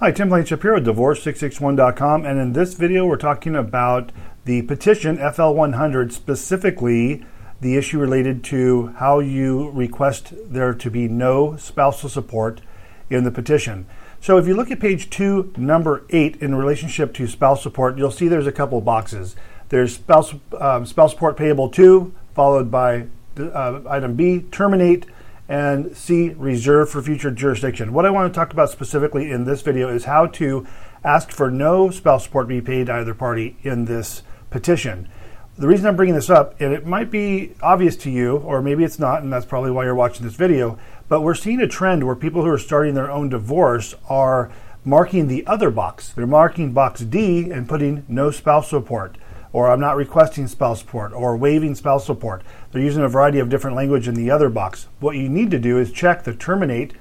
Hi, Tim here with Divorce661.com, and in this video we're talking about the petition FL100, specifically the issue related to how you request there to be no spousal support in the petition. So if you look at page 2, number 8, in relationship to spouse support, you'll see there's a couple boxes. There's spouse, um, spouse support payable to, followed by uh, item B, terminate, and C, reserve for future jurisdiction. What I want to talk about specifically in this video is how to ask for no spouse support be paid to either party in this petition. The reason I'm bringing this up, and it might be obvious to you, or maybe it's not, and that's probably why you're watching this video, but we're seeing a trend where people who are starting their own divorce are marking the other box. They're marking box D and putting no spouse support or I'm not requesting spouse support, or waiving spouse support. They're using a variety of different language in the other box. What you need to do is check the terminate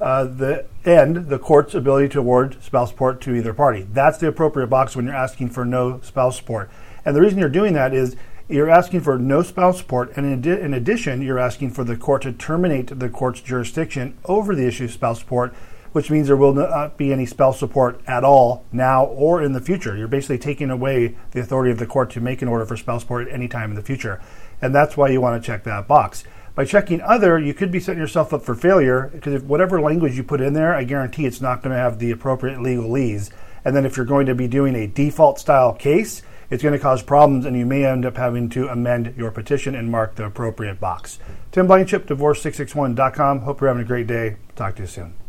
uh, the end the court's ability to award spouse support to either party. That's the appropriate box when you're asking for no spouse support. And the reason you're doing that is you're asking for no spouse support, and in, adi- in addition, you're asking for the court to terminate the court's jurisdiction over the issue of spouse support which means there will not be any spouse support at all now or in the future. You're basically taking away the authority of the court to make an order for spouse support at any time in the future. And that's why you want to check that box. By checking other, you could be setting yourself up for failure because if whatever language you put in there, I guarantee it's not going to have the appropriate legalese. And then if you're going to be doing a default style case, it's going to cause problems and you may end up having to amend your petition and mark the appropriate box. Tim Blankenship, divorce661.com. Hope you're having a great day. Talk to you soon.